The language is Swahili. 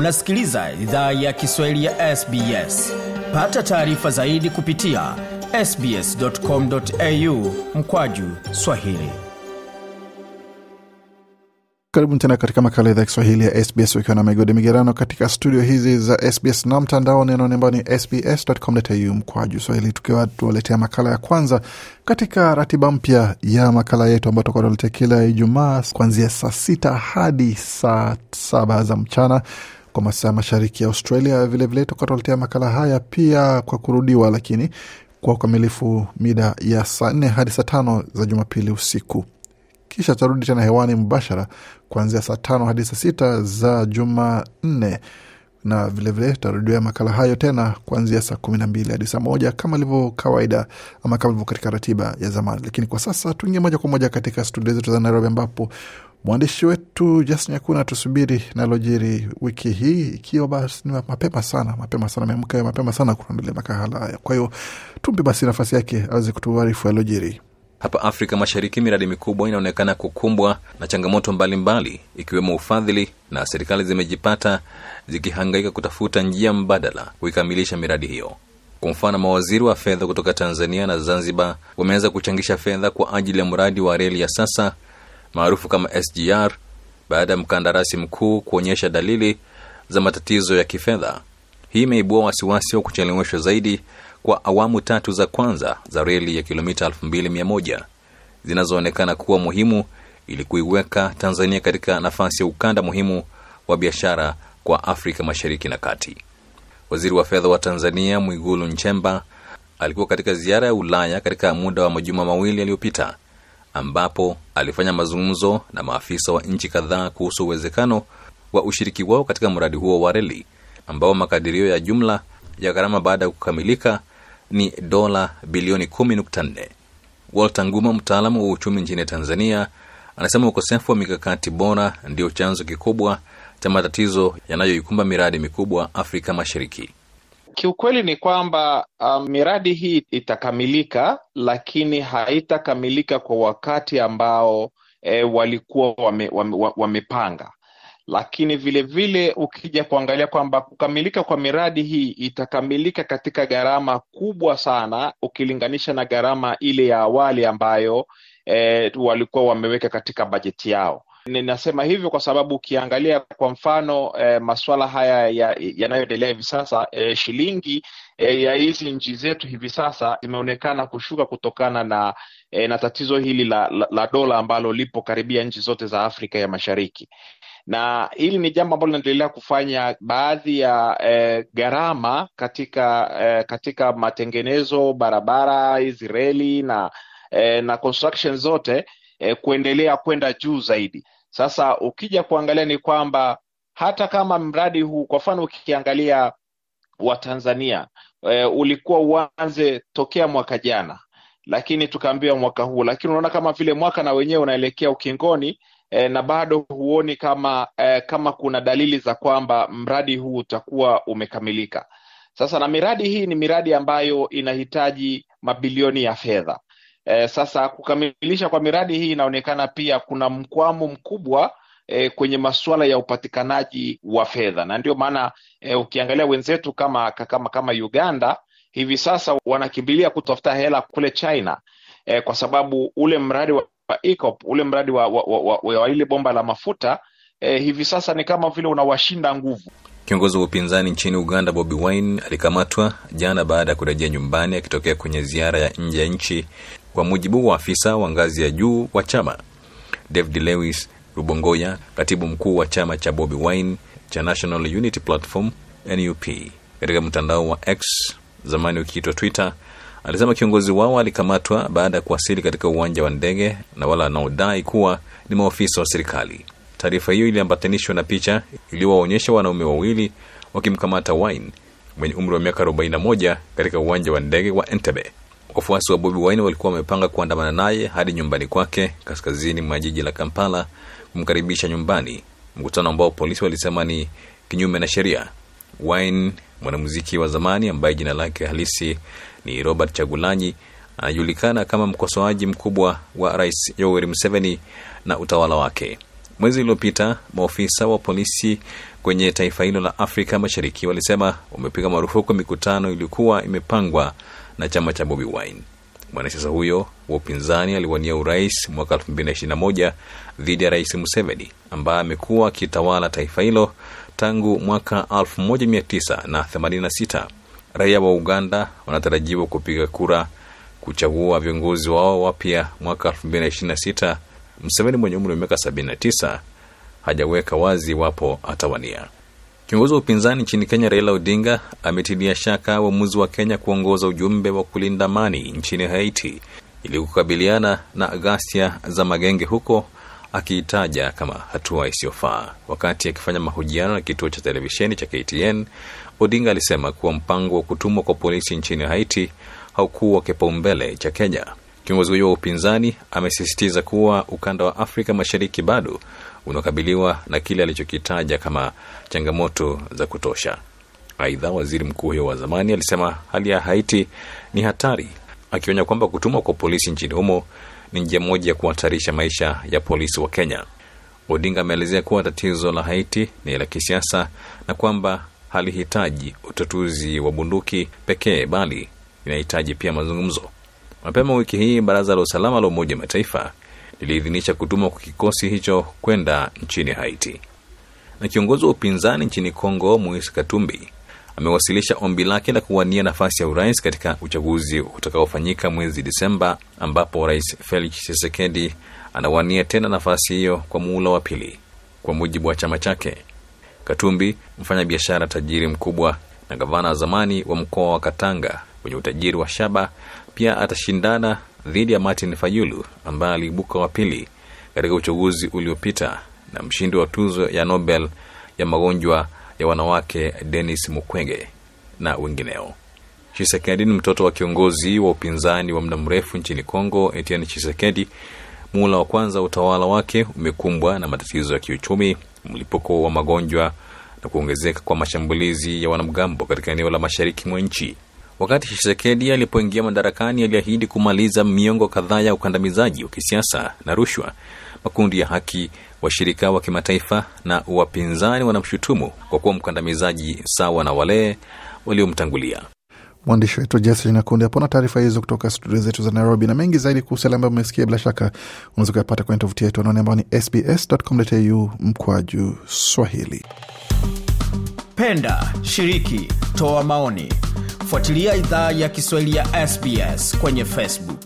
unasikiliza idhaa ya kiswahili ya sbs pata taarifa zaidi kupitia sbscomau mkwaju swahili. Karibu tena katika makala idhaa kiswahili ya sbs ukiwa na migode migerano katika studio hizi za sbs na mtandao neno ambao ni sbs.com.au mkwaju swahili tukiwa tuwaletea makala ya kwanza katika ratiba mpya ya makala yetu ambayo tutakuwa tunaletea kila ijumaa kuanzia saa sita hadi saa saba za mchana kwa masaa mashariki ya australia. Vilevile tukatoletea makala haya pia kwa kurudiwa lakini kwa ukamilifu mida ya saa nne hadi saa tano za jumapili usiku. Kisha tarudi tena hewani mubashara kuanzia saa tano hadi saa sita za Jumanne na vilevile tutarudia makala hayo tena kuanzia saa kumi na mbili hadi saa moja kama ilivyo kawaida ama kama ilivyo katika ratiba ya zamani. Lakini kwa sasa tuingie moja kwa moja katika studio zetu za Nairobi ambapo mwandishi wetu Jason Nyakuna tusubiri nalojiri wiki hii, ikiwa basi ni mapema sana, mapema sana, ameamka mapema sana kuandalia makala haya. Kwa hiyo tumpe basi nafasi yake aweze kutuarifu yalojiri. Hapa Afrika Mashariki, miradi mikubwa inaonekana kukumbwa na changamoto mbalimbali, ikiwemo ufadhili, na serikali zimejipata zikihangaika kutafuta njia mbadala kuikamilisha miradi hiyo. Kwa mfano, mawaziri wa fedha kutoka Tanzania na Zanzibar wameanza kuchangisha fedha kwa ajili ya mradi wa reli ya sasa maarufu kama SGR baada ya mkandarasi mkuu kuonyesha dalili za matatizo ya kifedha. Hii imeibua wasiwasi wa kucheleweshwa zaidi kwa awamu tatu za kwanza za reli ya kilomita 2100 zinazoonekana kuwa muhimu ili kuiweka Tanzania katika nafasi ya ukanda muhimu wa biashara kwa Afrika Mashariki na Kati. Waziri wa fedha wa Tanzania Mwigulu Nchemba alikuwa katika ziara ya Ulaya katika muda wa majuma mawili yaliyopita, ambapo alifanya mazungumzo na maafisa wa nchi kadhaa kuhusu uwezekano wa ushiriki wao katika mradi huo wa reli ambao makadirio ya jumla ya gharama baada ya kukamilika ni dola bilioni 10.4. Walter Nguma, mtaalamu wa uchumi nchini Tanzania, anasema ukosefu wa mikakati bora ndio chanzo kikubwa cha matatizo yanayoikumba miradi mikubwa Afrika Mashariki. Kiukweli ni kwamba um, miradi hii itakamilika, lakini haitakamilika kwa wakati ambao e, walikuwa wame, wame, wamepanga lakini vilevile vile ukija kuangalia kwamba kukamilika kwa miradi hii itakamilika katika gharama kubwa sana ukilinganisha na gharama ile ya awali ambayo e, walikuwa wameweka katika bajeti yao. Ninasema hivyo kwa sababu ukiangalia kwa mfano e, masuala haya yanayoendelea ya hivi sasa e, shilingi e, ya hizi nchi zetu hivi sasa imeonekana kushuka kutokana na e, na tatizo hili la, la, la dola ambalo lipo karibia nchi zote za Afrika ya Mashariki na hili ni jambo ambalo linaendelea kufanya baadhi ya eh, gharama katika eh, katika matengenezo barabara hizi reli na eh, na construction zote eh, kuendelea kwenda juu zaidi. Sasa ukija kuangalia ni kwamba hata kama mradi huu kwa mfano ukiangalia wa Tanzania eh, ulikuwa uanze tokea mwaka jana, lakini tukaambiwa mwaka huu, lakini unaona kama vile mwaka na wenyewe unaelekea ukingoni e, na bado huoni kama e, kama kuna dalili za kwamba mradi huu utakuwa umekamilika. Sasa na miradi hii ni miradi ambayo inahitaji mabilioni ya fedha. E, sasa kukamilisha kwa miradi hii inaonekana pia kuna mkwamo mkubwa e, kwenye masuala ya upatikanaji wa fedha, na ndio maana e, ukiangalia wenzetu kama kama kama Uganda hivi sasa wanakimbilia kutafuta hela kule China e, kwa sababu ule mradi wa EACOP, ule mradi wa, wa, wa, wa, wa ile bomba la mafuta eh, hivi sasa ni kama vile unawashinda nguvu. Kiongozi wa upinzani nchini Uganda Bobi Wine alikamatwa jana baada ya kurejea nyumbani akitokea kwenye ziara ya nje ya nchi, kwa mujibu wa afisa wa ngazi ya juu wa chama. David Lewis Rubongoya, katibu mkuu wa chama cha Bobi Wine cha National Unity Platform NUP, katika mtandao wa X zamani ukiitwa Twitter alisema kiongozi wao alikamatwa baada ya kuwasili katika uwanja wa ndege na wala wanaodai kuwa ni maofisa wa serikali. Taarifa hiyo iliambatanishwa na picha iliyowaonyesha wanaume wawili wakimkamata Wine mwenye umri wa miaka 41 katika uwanja wa ndege wa Entebbe. Wafuasi wa Bobi Wine walikuwa wamepanga kuandamana naye hadi nyumbani kwake kaskazini mwa jiji la Kampala kumkaribisha nyumbani, mkutano ambao polisi walisema ni kinyume na sheria. Wine, mwanamuziki wa zamani ambaye jina lake halisi ni Robert Chagulanyi, anajulikana kama mkosoaji mkubwa wa Rais Yoweri Museveni na utawala wake. Mwezi uliopita maofisa wa polisi kwenye taifa hilo la Afrika Mashariki walisema wamepiga marufuku mikutano iliyokuwa imepangwa na chama cha Bobi Wine. Mwanasiasa huyo wa upinzani aliwania urais mwaka 2021 dhidi ya Rais Museveni ambaye amekuwa akitawala taifa hilo tangu mwaka 1986. Raia wa Uganda wanatarajiwa kupiga kura kuchagua viongozi wao wapya mwaka 2026. Mseveni mwenye umri wa miaka 79 hajaweka wazi iwapo atawania. Kiongozi wa upinzani nchini Kenya Raila Odinga ametilia shaka uamuzi wa Kenya kuongoza ujumbe wa kulinda amani nchini Haiti ili kukabiliana na ghasia za magenge huko, akiitaja kama hatua isiyofaa. Wakati akifanya mahojiano na kituo cha televisheni cha KTN, Odinga alisema kuwa mpango wa kutumwa kwa polisi nchini Haiti haukuwa kipaumbele cha Kenya. Kiongozi huyo wa upinzani amesisitiza kuwa ukanda wa Afrika Mashariki bado unakabiliwa na kile alichokitaja kama changamoto za kutosha. Aidha, waziri mkuu huyo wa zamani alisema hali ya Haiti ni hatari, akionya kwamba kutumwa kwa polisi nchini humo ni njia moja ya kuhatarisha maisha ya polisi wa Kenya. Odinga ameelezea kuwa tatizo la Haiti ni la kisiasa na kwamba halihitaji utatuzi wa bunduki pekee, bali linahitaji pia mazungumzo. Mapema wiki hii baraza la usalama la Umoja wa Mataifa liliidhinisha kutumwa kwa kikosi hicho kwenda nchini Haiti. Na kiongozi wa upinzani nchini Kongo, Moise Katumbi, amewasilisha ombi lake la kuwania nafasi ya urais katika uchaguzi utakaofanyika mwezi Disemba, ambapo Rais Felix Tshisekedi anawania tena nafasi hiyo kwa muhula wa pili, kwa mujibu wa chama chake. Katumbi, mfanya biashara tajiri mkubwa na gavana wa zamani wa mkoa wa Katanga wenye utajiri wa shaba, pia atashindana dhidi ya Martin Fayulu ambaye aliibuka wa pili katika uchaguzi uliopita na mshindi wa tuzo ya Nobel ya magonjwa ya wanawake Denis Mukwege na wengineo. Chisekedi ni mtoto wa kiongozi wa upinzani wa muda mrefu nchini Kongo, Etienne Chisekedi. Muhula wa kwanza utawala wake umekumbwa na matatizo ya kiuchumi, mlipuko wa magonjwa na kuongezeka kwa mashambulizi ya wanamgambo katika eneo la mashariki mwa nchi. Wakati Tshisekedi alipoingia madarakani, aliahidi kumaliza miongo kadhaa ya ukandamizaji wa kisiasa na rushwa. Makundi ya haki, washirika wa kimataifa na wapinzani wanamshutumu kwa kuwa mkandamizaji sawa na wale waliomtangulia. Mwandishi wetu Jason Nakundi apona taarifa hizo kutoka studio zetu za Nairobi, na mengi zaidi kuhusu yale ambayo umesikia, bila shaka unaweza kuyapata kwenye tovuti yetu anaone ambao ni sbs.com.au mkwaju Swahili. Penda, shiriki, toa maoni, fuatilia idhaa ya Kiswahili ya SBS kwenye Facebook.